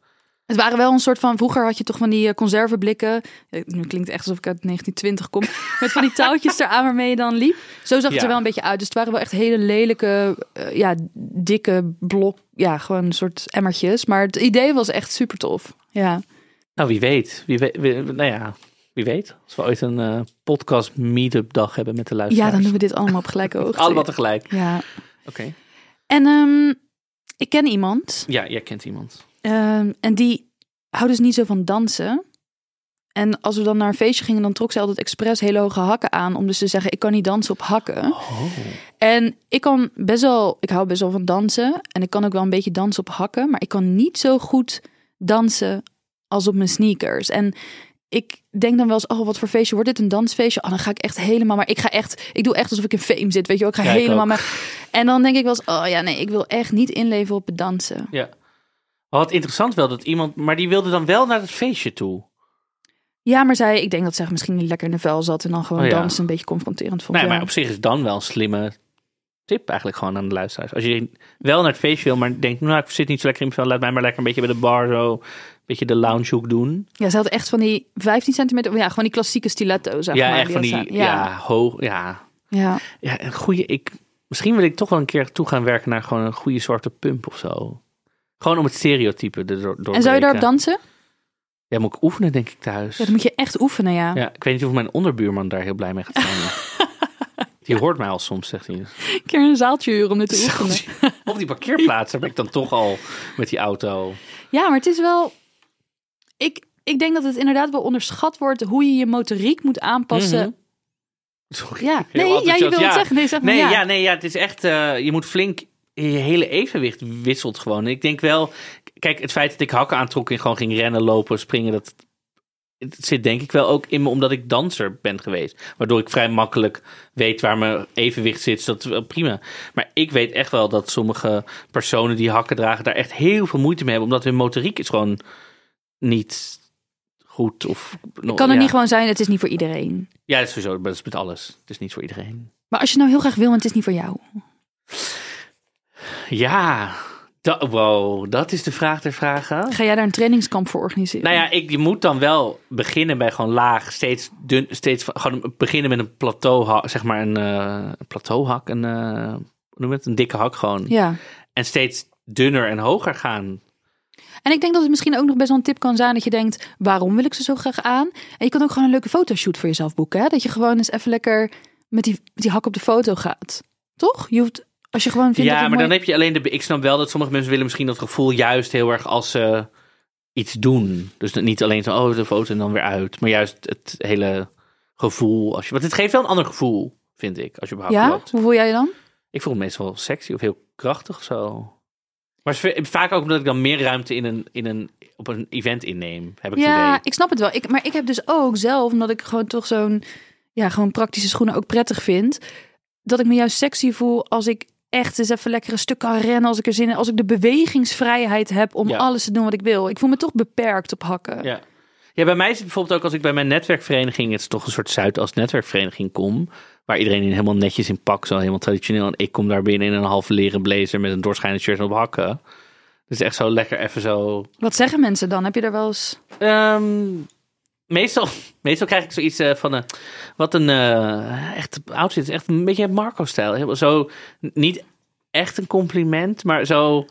Speaker 3: Het waren wel een soort van. Vroeger had je toch van die eh, conserveblikken. Eh, Nu klinkt echt alsof ik uit 1920 kom. met van die touwtjes eraan waarmee je dan liep. Zo zag het
Speaker 2: Ja.
Speaker 3: er wel een beetje uit. Dus het waren wel echt hele lelijke, eh, ja, dikke blok. Ja, gewoon een soort emmertjes. Maar het idee was echt super tof. Ja.
Speaker 2: Nou, wie weet. Wie weet wie- nou ja, wie weet. Als we ooit een eh, podcast meetup dag hebben met de
Speaker 3: ja,
Speaker 2: luisteraars.
Speaker 3: dan doen we dit allemaal op gelijke hoogte.
Speaker 2: Allemaal tegelijk.
Speaker 3: Ja.
Speaker 2: Oké.
Speaker 3: En ehm, ik ken iemand.
Speaker 2: Ja, jij kent iemand.
Speaker 3: ehm, en die houdt dus niet zo van dansen. En als we dan naar een feestje gingen, dan trok ze altijd expres hele hoge hakken aan. Om dus te zeggen, ik kan niet dansen op hakken.
Speaker 2: Oh.
Speaker 3: En ik kan best wel, ik hou best wel van dansen. En ik kan ook wel een beetje dansen op hakken. Maar ik kan niet zo goed dansen als op mijn sneakers. En ik denk dan wel eens, oh, wat voor feestje wordt dit? Een dansfeestje? Oh, dan ga ik echt helemaal, maar ik ga echt, ik doe echt alsof ik in fame zit, weet je wel. Ik ga
Speaker 2: Ja,
Speaker 3: helemaal maar. En dan denk ik wel eens, oh ja, nee, ik wil echt niet inleven op het dansen.
Speaker 2: Ja. Wat interessant wel dat iemand. Maar die wilde dan wel naar het feestje toe.
Speaker 3: Ja, maar zij, ik denk dat zij misschien niet lekker in de vel zat en dan gewoon
Speaker 2: Oh ja.
Speaker 3: dansen een beetje confronterend vond.
Speaker 2: Nee,
Speaker 3: ja.
Speaker 2: maar op zich is dan wel een slimme tip eigenlijk gewoon aan de luisteraars. Als je wel naar het feestje wil, maar denkt, nou, ik zit niet zo lekker in mijn vel, laat mij maar lekker een beetje bij de bar zo, een beetje de loungehoek doen.
Speaker 3: Ja, ze had echt van die 15 centimeter, ja, gewoon die klassieke stiletto, zeg
Speaker 2: ja,
Speaker 3: maar.
Speaker 2: echt van die,
Speaker 3: staan.
Speaker 2: ja, hoog, ja.
Speaker 3: ja.
Speaker 2: Ja, een goede, ik, misschien wil ik toch wel een keer toe gaan werken naar gewoon een goede zwarte pump of zo. Gewoon om het stereotype door
Speaker 3: En zou je daarop dansen?
Speaker 2: Ja, moet ik oefenen denk ik thuis.
Speaker 3: Ja, dat moet je echt oefenen, ja.
Speaker 2: Ja, ik weet niet of mijn onderbuurman daar heel blij mee gaat zijn. Die hoort mij al soms, zegt hij.
Speaker 3: Een keer een zaaltje huren om dit te oefenen.
Speaker 2: Op die parkeerplaats heb ik dan toch al met die auto.
Speaker 3: Ja, maar het is wel... Ik, ik denk dat het inderdaad wel onderschat wordt hoe je je motoriek moet aanpassen.
Speaker 2: Mhm. Sorry.
Speaker 3: Ja, nee, ja, je wil het zeggen. Nee, zeg maar
Speaker 2: Nee,
Speaker 3: ja.
Speaker 2: ja. nee, ja, het is echt. eh, je moet flink. Je hele evenwicht wisselt gewoon. Ik denk wel. Kijk, het feit dat ik hakken aantrok en gewoon ging rennen, lopen, springen, dat. Het zit denk ik wel ook in me omdat ik danser ben geweest. Waardoor ik vrij makkelijk weet waar mijn evenwicht zit. Dus dat is wel prima. Maar ik weet echt wel dat sommige personen die hakken dragen daar echt heel veel moeite mee hebben. Omdat hun motoriek is gewoon niet goed. Of,
Speaker 3: Kan het
Speaker 2: ja.
Speaker 3: niet gewoon zijn, het is niet voor iedereen.
Speaker 2: Ja, dat is sowieso. Dat is met alles. Het is niet voor iedereen.
Speaker 3: Maar als je nou heel graag wil en het is niet voor jou.
Speaker 2: Ja, da- wow, dat is de vraag der vragen.
Speaker 3: Ga jij daar een trainingskamp voor organiseren?
Speaker 2: Nou ja, ik, je moet dan wel beginnen bij gewoon laag, steeds dun, steeds gewoon beginnen met een plateau, zeg maar een, eh, een plateauhak, een, eh, hoe noem het, een dikke hak gewoon.
Speaker 3: Ja.
Speaker 2: En steeds dunner en hoger gaan.
Speaker 3: En ik denk dat het misschien ook nog best wel een tip kan zijn dat je denkt, waarom wil ik ze zo graag aan? En je kan ook gewoon een leuke fotoshoot voor jezelf boeken. Hè? Dat je gewoon eens even lekker met die, met die hak op de foto gaat. Toch? Je hoeft, als je gewoon vindt
Speaker 2: ja, maar dan heb je alleen de. Ik snap wel dat sommige mensen willen misschien dat gevoel juist heel erg als ze iets doen. Dus niet alleen zo, oh, de foto en dan weer uit. Maar juist het hele gevoel. Als je, want het geeft wel een ander gevoel, vind ik, als je hakken
Speaker 3: Ja?
Speaker 2: loopt.
Speaker 3: Hoe voel jij je dan?
Speaker 2: Ik voel me meestal sexy of heel krachtig of zo. Maar vaak ook omdat ik dan meer ruimte in een, in een, op een event inneem, heb ik
Speaker 3: Ja,
Speaker 2: idee.
Speaker 3: ik snap het wel. Ik, maar ik heb dus ook zelf, omdat ik gewoon toch zo'n ja, gewoon praktische schoenen ook prettig vind, dat ik me juist sexy voel als ik echt eens even lekker een stuk kan rennen als ik er zin in, als ik de bewegingsvrijheid heb om
Speaker 2: Ja.
Speaker 3: alles te doen wat ik wil. Ik voel me toch beperkt op hakken.
Speaker 2: Ja. ja, bij mij is het bijvoorbeeld ook als ik bij mijn netwerkvereniging, het is toch een soort Zuidas netwerkvereniging kom, waar iedereen in helemaal netjes in pak, zo helemaal traditioneel. En ik kom daar binnen in een halve leren blazer met een doorschijnend shirt op hakken. Dus echt zo lekker even zo
Speaker 3: Wat zeggen mensen dan? Heb je daar wel eens...
Speaker 2: Ehm, meestal, meestal krijg ik zoiets eh, van een, wat een eh, echt outfit echt een beetje Marco-stijl. Zo niet echt een compliment, maar zo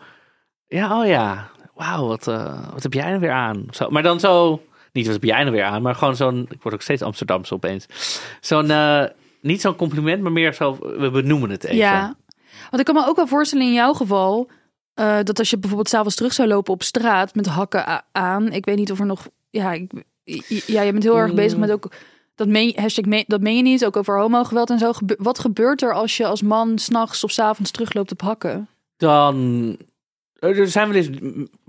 Speaker 2: ja, oh ja, wauw, wat, eh, wat heb jij nou weer aan? Zo, maar dan zo niet wat heb jij nou weer aan, maar gewoon zo'n ik word ook steeds Amsterdamse opeens. Zo'n eh, niet zo'n compliment, maar meer zo we benoemen het even.
Speaker 3: Ja. Want ik kan me ook wel voorstellen in jouw geval, eh, dat als je bijvoorbeeld s'avonds terug zou lopen op straat met hakken aan. Ik weet niet of er nog... Ja, ik, ja je bent heel erg
Speaker 2: Mm.
Speaker 3: bezig met ook... Dat meen, hashtag meen- dat meen je niet, ook over homogeweld en zo. Gebe- Wat gebeurt er als je als man s'nachts of s'avonds terugloopt op hakken?
Speaker 2: dan er zijn wel eens,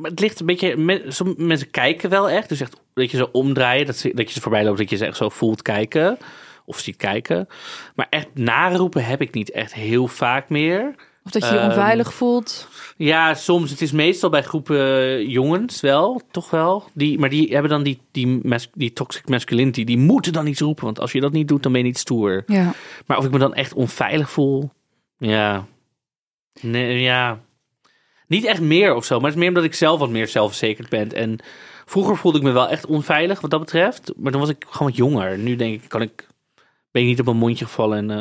Speaker 2: het ligt een beetje, sommige mensen kijken wel echt, dus echt dat je zo omdraaien, dat, ze, dat je ze voorbij loopt, dat je ze echt zo voelt kijken of ziet kijken. Maar echt naroepen heb ik niet echt heel vaak meer.
Speaker 3: Of dat je je
Speaker 2: Ehm,
Speaker 3: onveilig voelt?
Speaker 2: Ja, soms. Het is meestal bij groepen jongens wel, toch wel. Die, maar die hebben dan die, die, die toxic masculinity. Die moeten dan iets roepen, want als je dat niet doet, dan ben je niet stoer.
Speaker 3: Ja.
Speaker 2: Maar of ik me dan echt onveilig voel, ja. Nee, ja. Niet echt meer of zo, maar het is meer omdat ik zelf wat meer zelfverzekerd ben. En vroeger voelde ik me wel echt onveilig wat dat betreft. Maar dan was ik gewoon wat jonger. Nu denk ik, kan ik, ben ik niet op mijn mondje gevallen. En, eh,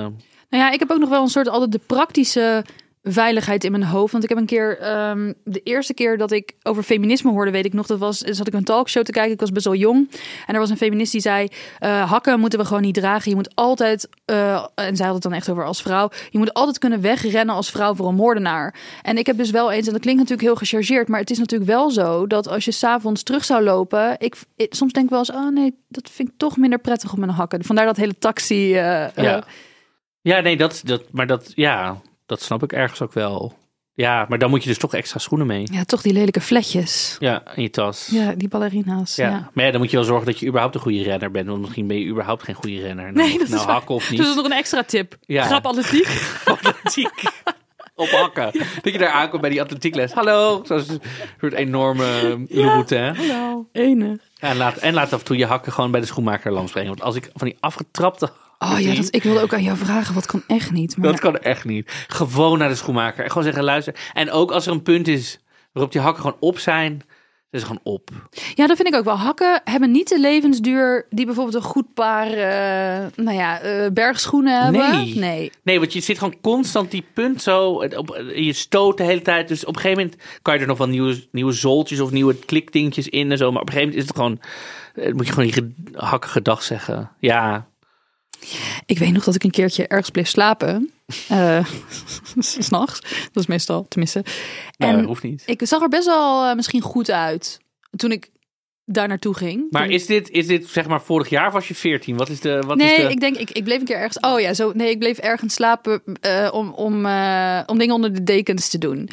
Speaker 3: Nou ja, ik heb ook nog wel een soort altijd de praktische veiligheid in mijn hoofd. Want ik heb een keer, ehm, de eerste keer dat ik over feminisme hoorde, weet ik nog, dat was, zat ik een talkshow te kijken. Ik was best wel jong. En er was een feminist die zei, eh, hakken moeten we gewoon niet dragen. Je moet altijd, eh, en zij had het dan echt over als vrouw, je moet altijd kunnen wegrennen als vrouw voor een moordenaar. En ik heb dus wel eens, en dat klinkt natuurlijk heel gechargeerd, maar het is natuurlijk wel zo dat als je s'avonds terug zou lopen, ik, ik- soms denk wel eens, oh nee, dat vind ik toch minder prettig op mijn hakken. Vandaar dat hele taxi. eh,
Speaker 2: ja. ja, nee, dat, dat, maar dat, ja, dat snap ik ergens ook wel. Ja, maar dan moet je dus toch extra schoenen mee.
Speaker 3: ja, toch die lelijke vletjes.
Speaker 2: Ja, in je tas.
Speaker 3: Ja, die ballerina's.
Speaker 2: Ja.
Speaker 3: Ja.
Speaker 2: Maar ja, dan moet je wel zorgen dat je überhaupt een goede renner bent. Want misschien ben je überhaupt geen goede renner.
Speaker 3: Nee,
Speaker 2: Nou,
Speaker 3: dat is
Speaker 2: nou
Speaker 3: waar.
Speaker 2: hakken of niet.
Speaker 3: Dus dat is nog een extra tip.
Speaker 2: Ja.
Speaker 3: Grap atletiek.
Speaker 2: atletiek op hakken. Dat je daar aankomt bij die atletiekles. Hallo. Een soort enorme Louboutin.
Speaker 3: Hallo. Enig.
Speaker 2: Ja, en, laat, en laat af en toe je hakken gewoon bij de schoenmaker langs brengen. Want als ik van die afgetrapte
Speaker 3: Oh ja, dat, ik wilde ook aan jou vragen. Wat kan echt niet? Maar
Speaker 2: Dat kan echt niet. Gewoon naar de schoenmaker. En gewoon zeggen, luister. En ook als er een punt is waarop die hakken gewoon op zijn, dan is ze gewoon op.
Speaker 3: Ja, dat vind ik ook wel. Hakken hebben niet de levensduur die bijvoorbeeld een goed paar eh, nou ja, eh, bergschoenen hebben.
Speaker 2: Nee.
Speaker 3: nee.
Speaker 2: Nee, want je zit gewoon constant die punt zo. Op, je stoot de hele tijd. Dus op een gegeven moment kan je er nog wel nieuwe, nieuwe zooltjes of nieuwe klikdingetjes in en zo. Maar op een gegeven moment is het gewoon. eh, Moet je gewoon je hakkige dag zeggen. Ja.
Speaker 3: Ik weet nog dat ik een keertje ergens bleef slapen. eh s S'nachts. Dat is meestal, tenminste. En
Speaker 2: hoeft niet.
Speaker 3: ik zag er best wel eh, misschien goed uit toen ik daar naartoe ging.
Speaker 2: Maar is dit, is dit zeg maar vorig jaar of was je 14? Wat is de. Wat
Speaker 3: nee,
Speaker 2: is de...
Speaker 3: ik denk, ik, ik bleef een keer ergens. Oh ja, zo. Nee, ik bleef ergens slapen eh, om, om, eh, om dingen onder de dekens te doen.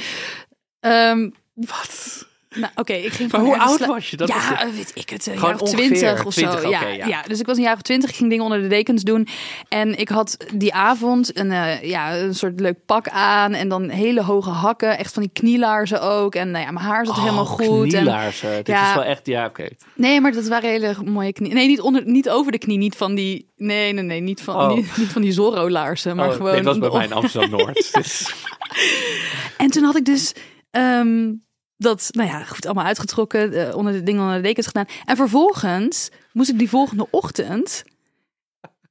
Speaker 3: Ehm,
Speaker 2: Wat?
Speaker 3: Nou, oké, ik ging
Speaker 2: Maar hoe oud was je? Dat
Speaker 3: ja, weet ik het, een
Speaker 2: Gewoon
Speaker 3: jaar of twintig of
Speaker 2: 20,
Speaker 3: zo. ja,
Speaker 2: ja.
Speaker 3: ja. dus ik was een jaar of twintig. Ging dingen onder de dekens doen. En ik had die avond een, eh, ja, een soort leuk pak aan. En dan hele hoge hakken. Echt van die knielaarzen ook. En nou ja, mijn haar zat helemaal
Speaker 2: Oh,
Speaker 3: goed. En,
Speaker 2: knielaarzen. Dit
Speaker 3: Ja.
Speaker 2: is wel echt. Ja, oké.
Speaker 3: nee, maar dat waren hele mooie knie. Nee, niet, onder, niet over de knie. Niet van die... Nee, nee, nee. Niet van,
Speaker 2: Oh.
Speaker 3: niet, niet van die Zorro-laarzen. Maar
Speaker 2: Oh,
Speaker 3: gewoon...
Speaker 2: Dit was bij mij in Amsterdam-Noord. dus,
Speaker 3: En toen had ik dus ehm, dat, nou ja, goed, allemaal uitgetrokken, eh, onder de dingen onder de dekens gedaan. En vervolgens moest ik die volgende ochtend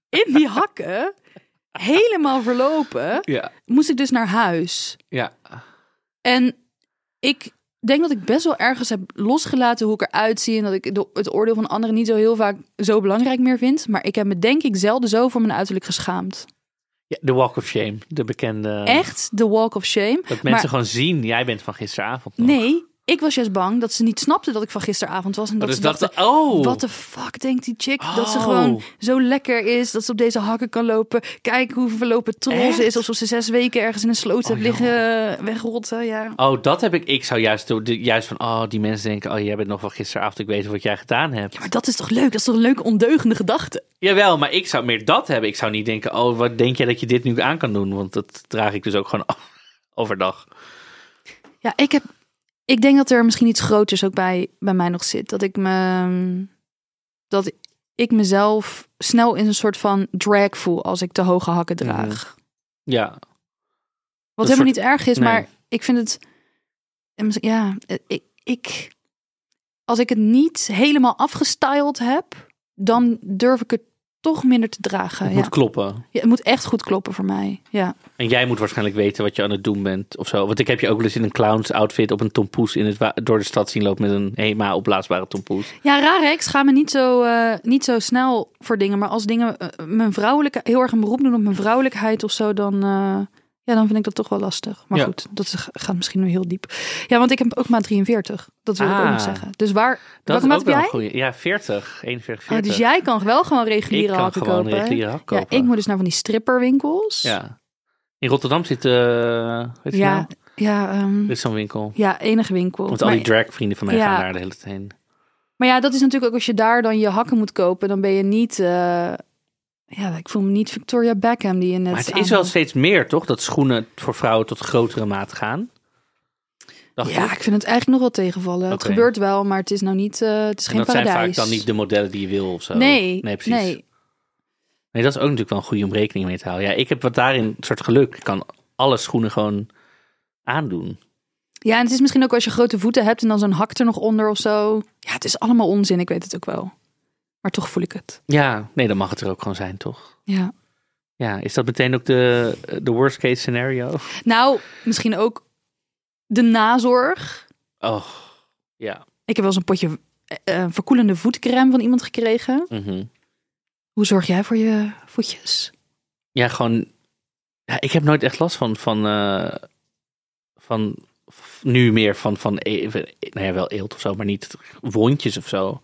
Speaker 3: in die hakken, helemaal verlopen,
Speaker 2: ja,
Speaker 3: moest ik dus naar huis.
Speaker 2: ja.
Speaker 3: En ik denk dat ik best wel ergens heb losgelaten hoe ik eruit zie en dat ik het oordeel van anderen niet zo heel vaak zo belangrijk meer vind. Maar ik heb me denk ik zelden zo voor mijn uiterlijk geschaamd.
Speaker 2: Ja, de Walk of Shame, de bekende.
Speaker 3: Echt, de walk of shame.
Speaker 2: Dat mensen
Speaker 3: Maar-
Speaker 2: gewoon zien, jij bent van gisteravond nog.
Speaker 3: Nee, ik was juist bang dat ze niet snapten dat ik van gisteravond was. En dat
Speaker 2: dus
Speaker 3: ze dachten,
Speaker 2: oh.
Speaker 3: wat de fuck denkt die chick? Dat ze
Speaker 2: Oh.
Speaker 3: gewoon zo lekker is, dat ze op deze hakken kan lopen. Kijk hoe verlopen
Speaker 2: Echt?
Speaker 3: ze is. Alsof ze zes weken ergens in een sloot heeft
Speaker 2: Oh,
Speaker 3: liggen eh, wegrotten. Ja.
Speaker 2: Oh, dat heb ik. Ik zou juist, juist van, oh, die mensen denken, oh, jij bent nog van gisteravond, ik weet wat jij gedaan hebt.
Speaker 3: Maar dat is toch leuk? Dat is toch een leuke ondeugende gedachte?
Speaker 2: Jawel, maar ik zou meer dat hebben. Ik zou niet denken, oh, wat denk jij dat je dit nu aan kan doen? Want dat draag ik dus ook gewoon overdag.
Speaker 3: Ja, ik heb... Ik denk dat er misschien iets groters ook bij, bij mij nog zit. Dat ik me... Dat ik mezelf snel in een soort van drag voel als ik te hoge hakken draag.
Speaker 2: Ja,
Speaker 3: Wat helemaal
Speaker 2: soort-
Speaker 3: niet erg is,
Speaker 2: nee.
Speaker 3: maar ik vind het. Ja, ik, ik. Als ik het niet helemaal afgestyled heb, dan durf ik het toch minder te dragen.
Speaker 2: het
Speaker 3: Ja.
Speaker 2: moet kloppen.
Speaker 3: Ja, het moet echt goed kloppen voor mij. Ja.
Speaker 2: En jij moet waarschijnlijk weten wat je aan het doen bent of zo. Want ik heb je ook wel eens in een clowns outfit op een tompoes in het door de stad zien lopen met een HEMA opblaasbare tompoes.
Speaker 3: ja, raar hè? Ik schaam me niet zo, eh, niet zo snel voor dingen. Maar als dingen eh, mijn vrouwelijke, heel erg een beroep doen op mijn vrouwelijkheid of zo, dan, eh, ja, dan vind ik dat toch wel lastig. Maar
Speaker 2: Ja.
Speaker 3: goed, dat gaat misschien nu heel diep. Ja, want ik heb ook maat 43. Dat wil ik ook
Speaker 2: Ah.
Speaker 3: nog zeggen. Dus waar,
Speaker 2: Dat
Speaker 3: welke
Speaker 2: is
Speaker 3: maat
Speaker 2: ook
Speaker 3: heb
Speaker 2: wel
Speaker 3: jij?
Speaker 2: Ja, 40, 41,
Speaker 3: Oh,
Speaker 2: 40.
Speaker 3: dus jij kan wel gewoon
Speaker 2: ik
Speaker 3: reguliere
Speaker 2: kan
Speaker 3: hakken
Speaker 2: gewoon
Speaker 3: kopen.
Speaker 2: reguliere hak kopen.
Speaker 3: Ja, ik moet dus naar van die stripperwinkels.
Speaker 2: Ja. In Rotterdam zit, eh weet
Speaker 3: ja,
Speaker 2: nou?
Speaker 3: ja, ehm,
Speaker 2: Er is zo'n winkel.
Speaker 3: ja, enige winkel.
Speaker 2: Want al
Speaker 3: maar,
Speaker 2: die drag vrienden van mij
Speaker 3: Ja.
Speaker 2: gaan daar de hele tijd heen.
Speaker 3: maar ja, dat is natuurlijk ook als je daar dan je hakken moet kopen, dan ben je niet. eh, ja, ik voel me niet Victoria Beckham die je net.
Speaker 2: Maar het is wel steeds meer, toch? Dat schoenen voor vrouwen tot grotere maat gaan. Dacht
Speaker 3: Ja,
Speaker 2: ik.
Speaker 3: ik vind het eigenlijk nog wel tegenvallen. Het gebeurt wel, maar het is nou niet. eh, het is
Speaker 2: En
Speaker 3: geen
Speaker 2: dat zijn
Speaker 3: paradijs.
Speaker 2: vaak dan niet de modellen die je wil of zo.
Speaker 3: Nee,
Speaker 2: nee precies.
Speaker 3: nee.
Speaker 2: Nee, dat is ook natuurlijk wel een goede om rekening mee te houden. Ja, ik heb wat daarin een soort geluk. Ik kan alle schoenen gewoon aandoen.
Speaker 3: Ja, en het is misschien ook als je grote voeten hebt en dan zo'n hak er nog onder of zo. Ja, het is allemaal onzin. Ik weet het ook wel. Maar toch voel ik het.
Speaker 2: Ja, nee, dan mag het er ook gewoon zijn, toch?
Speaker 3: Ja.
Speaker 2: Ja, is dat meteen ook de, de worst case scenario?
Speaker 3: Nou, misschien ook de nazorg.
Speaker 2: Oh, ja.
Speaker 3: Ik heb wel eens een potje eh, verkoelende voetcrème van iemand gekregen.
Speaker 2: Mhm.
Speaker 3: Hoe zorg jij voor je voetjes?
Speaker 2: Ja, gewoon. Ja, ik heb nooit echt last van. van, eh, van nu meer van. van e- nou ja, wel eelt of zo, maar niet wondjes of zo.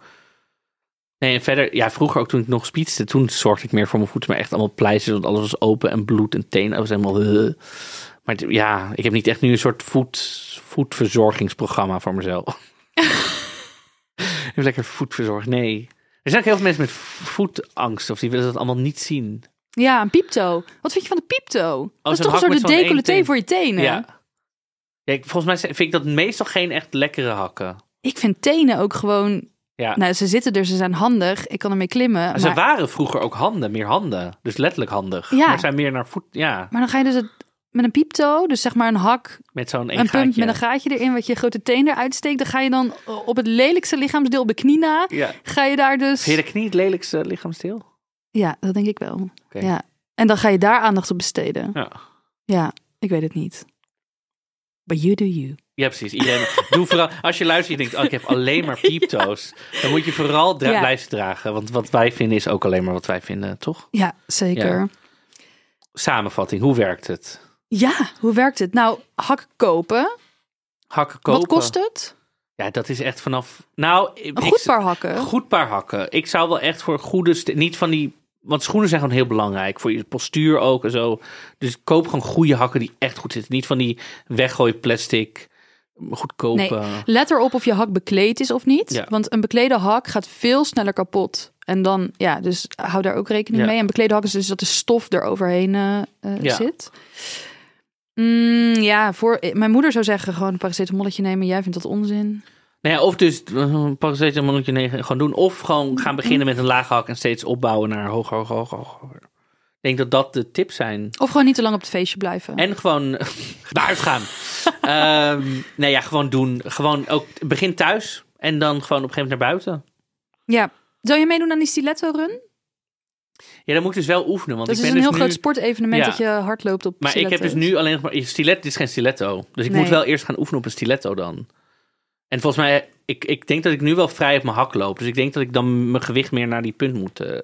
Speaker 2: Nee, en verder, ja, vroeger ook toen ik nog spietste, toen zorgde ik meer voor mijn voeten, maar echt allemaal pleisters, want alles was open en bloed en tenen, was helemaal. eh. Maar ja, ik heb niet echt nu een soort voet, voetverzorgingsprogramma voor mezelf. Even lekker voetverzorgd. Nee. Er zijn ook heel veel mensen met voetangst, of die willen dat allemaal niet zien.
Speaker 3: Ja, een pieptoe. Wat vind je van de pieptoe? dat is toch een soort
Speaker 2: één
Speaker 3: decolleté voor je tenen?
Speaker 2: Ja. ja ik, volgens mij vind ik dat meestal geen echt lekkere hakken.
Speaker 3: Ik vind tenen ook gewoon
Speaker 2: Ja.
Speaker 3: Nou, ze zitten er, ze zijn handig. Ik kan ermee klimmen.
Speaker 2: Maar Ze waren vroeger ook handen, meer handen. Dus letterlijk handig.
Speaker 3: Ja.
Speaker 2: Maar zijn meer naar voet, ja,
Speaker 3: maar dan ga je dus het, met een pieptoe, dus zeg maar een hak,
Speaker 2: met zo'n
Speaker 3: een met een gaatje erin, wat je grote teen eruit steekt. Dan ga je dan op het lelijkste lichaamsdeel, op de knie na,
Speaker 2: Ja.
Speaker 3: ga je daar dus...
Speaker 2: Vind je de knie het lelijkste lichaamsdeel?
Speaker 3: Ja, dat denk ik wel. Ja. En dan ga je daar aandacht op besteden.
Speaker 2: Ja.
Speaker 3: Ja, ik weet het niet. But you do you.
Speaker 2: Ja, precies. Iedereen, doe vooral, als je luistert en je denkt, oh, ik heb alleen maar pieptoes. Dan moet je vooral dra-
Speaker 3: Ja.
Speaker 2: blijven dragen. Want wat wij vinden is ook alleen maar wat wij vinden, toch?
Speaker 3: Ja, zeker.
Speaker 2: Ja.
Speaker 3: Ja.
Speaker 2: Samenvatting, hoe werkt het?
Speaker 3: hoe werkt het? Nou, hak kopen.
Speaker 2: Hakken kopen.
Speaker 3: Wat kost het?
Speaker 2: Ja, dat is echt vanaf... Nou,
Speaker 3: Een goed paar hakken.
Speaker 2: Goed paar hakken. Ik zou wel echt voor goede... Niet van die... Want schoenen zijn gewoon heel belangrijk. Voor je postuur ook en zo. Dus koop gewoon goede hakken die echt goed zitten. Niet van die weggooi plastic. Goedkope...
Speaker 3: Nee, let erop of je hak bekleed is of niet.
Speaker 2: Ja.
Speaker 3: Want een beklede hak gaat veel sneller kapot. En dan, ja, dus hou daar ook rekening
Speaker 2: Ja.
Speaker 3: mee. En beklede hak is dus dat de stof eroverheen eh eh,
Speaker 2: Ja.
Speaker 3: zit. Mm, ja, voor, mijn moeder zou zeggen gewoon een paracetamolletje nemen. Jij vindt dat onzin.
Speaker 2: Nou ja, of dus uh, een paracetamoletje negen gewoon doen. Of gewoon gaan beginnen met een lage hak en steeds opbouwen naar hoger, hoger, hoger, hoger. Ik denk dat dat de tips zijn.
Speaker 3: Of gewoon niet te lang op het feestje blijven.
Speaker 2: En gewoon naar uitgaan. Ehm nee, ja, gewoon doen. Gewoon ook begin thuis en dan gewoon op een gegeven moment naar buiten.
Speaker 3: Ja. Zou je meedoen aan die stiletto run?
Speaker 2: Ja, dan moet ik dus wel oefenen. Want
Speaker 3: Dat
Speaker 2: ik
Speaker 3: is
Speaker 2: ben
Speaker 3: een
Speaker 2: dus
Speaker 3: heel
Speaker 2: nu...
Speaker 3: groot sportevenement
Speaker 2: Ja.
Speaker 3: dat je hard loopt op
Speaker 2: Maar ik heb dus nu alleen nog maar... Stilet, dit is geen stiletto. Dus ik
Speaker 3: Nee.
Speaker 2: moet wel eerst gaan oefenen op een stiletto dan. En volgens mij... Ik, ik denk dat ik nu wel vrij op mijn hak loop. Dus ik denk dat ik dan mijn gewicht meer naar die punt moet... eh,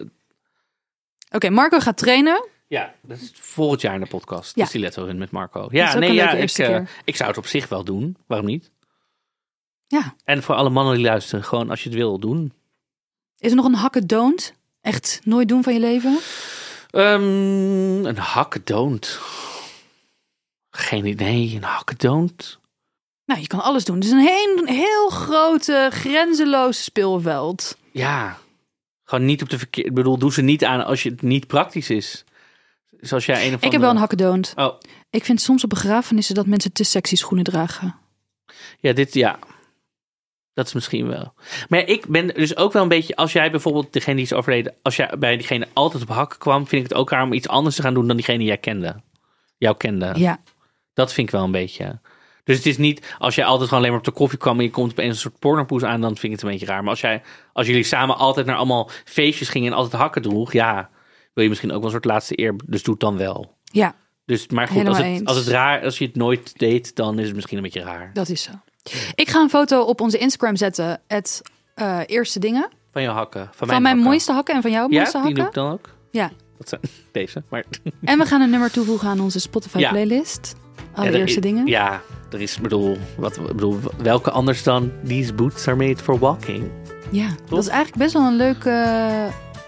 Speaker 3: Oké, Marco gaat trainen.
Speaker 2: Ja, dat is volgend jaar in de podcast.
Speaker 3: Ja.
Speaker 2: De stiletto in met Marco. Ja, nee, ja, ik, eh, ik zou het op zich wel doen. Waarom niet?
Speaker 3: Ja.
Speaker 2: En voor alle mannen die luisteren, gewoon als je het wil doen.
Speaker 3: Is er nog een hakken don't? Echt nooit doen van je leven?
Speaker 2: Ehm, een hakkedoont. Geen idee, een hakkedoont.
Speaker 3: Nou, je kan alles doen. Het is een heel, heel grote, grenzeloos speelveld.
Speaker 2: Ja, gewoon niet op de verkeer. Ik bedoel, doe ze niet aan als je het niet praktisch is. Zoals jij een of
Speaker 3: Ik heb wel een hakkedoont.
Speaker 2: Oh,
Speaker 3: Ik vind soms op begrafenissen dat mensen te sexy schoenen dragen.
Speaker 2: ja, dit, ja. Dat is misschien wel. Maar ik ben dus ook wel een beetje, als jij bijvoorbeeld degene die is overleden, als jij bij diegene altijd op hakken kwam, vind ik het ook raar om iets anders te gaan doen dan diegene jij kende. Jou kende.
Speaker 3: Ja.
Speaker 2: Dat vind ik wel een beetje. Dus het is niet, als jij altijd gewoon alleen maar op de koffie kwam en je komt opeens een soort pornopoes aan, dan vind ik het een beetje raar. Maar als, jij, als jullie samen altijd naar allemaal feestjes gingen en altijd hakken droeg, ja, wil je misschien ook wel een soort laatste eer, dus doe het dan wel.
Speaker 3: Ja,
Speaker 2: Dus, maar goed, als het,
Speaker 3: eens.
Speaker 2: als het raar, als je het nooit deed, dan is het misschien een beetje raar.
Speaker 3: dat is zo. Ik ga een foto op onze Instagram zetten. Het eh, eerste dingen.
Speaker 2: Van jouw hakken. Van,
Speaker 3: Van mijn
Speaker 2: hakken.
Speaker 3: mooiste hakken en van jouw mooiste
Speaker 2: Ja, die doe
Speaker 3: hakken.
Speaker 2: ik dan ook.
Speaker 3: Ja.
Speaker 2: Dat zijn deze. Maar
Speaker 3: En we gaan een nummer toevoegen aan onze Spotify playlist.
Speaker 2: Ja,
Speaker 3: Allereerste
Speaker 2: er-
Speaker 3: dingen.
Speaker 2: Ja, er is, bedoel, wat, bedoel, welke anders dan These boots are made for walking.
Speaker 3: Ja, dat is eigenlijk best wel een leuke...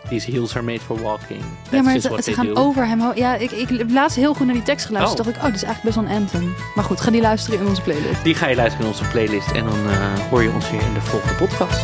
Speaker 2: These heels are made for walking. That's
Speaker 3: ja, maar ze, gaan
Speaker 2: do.
Speaker 3: over hem. Ja, ik, ik heb laatst heel goed naar die tekst geluisterd.
Speaker 2: Oh.
Speaker 3: dacht ik, oh, dit is eigenlijk best wel een anthem. Maar goed, ga die luisteren in onze playlist.
Speaker 2: Die ga je luisteren in onze playlist en dan eh, hoor je ons weer in de volgende podcast.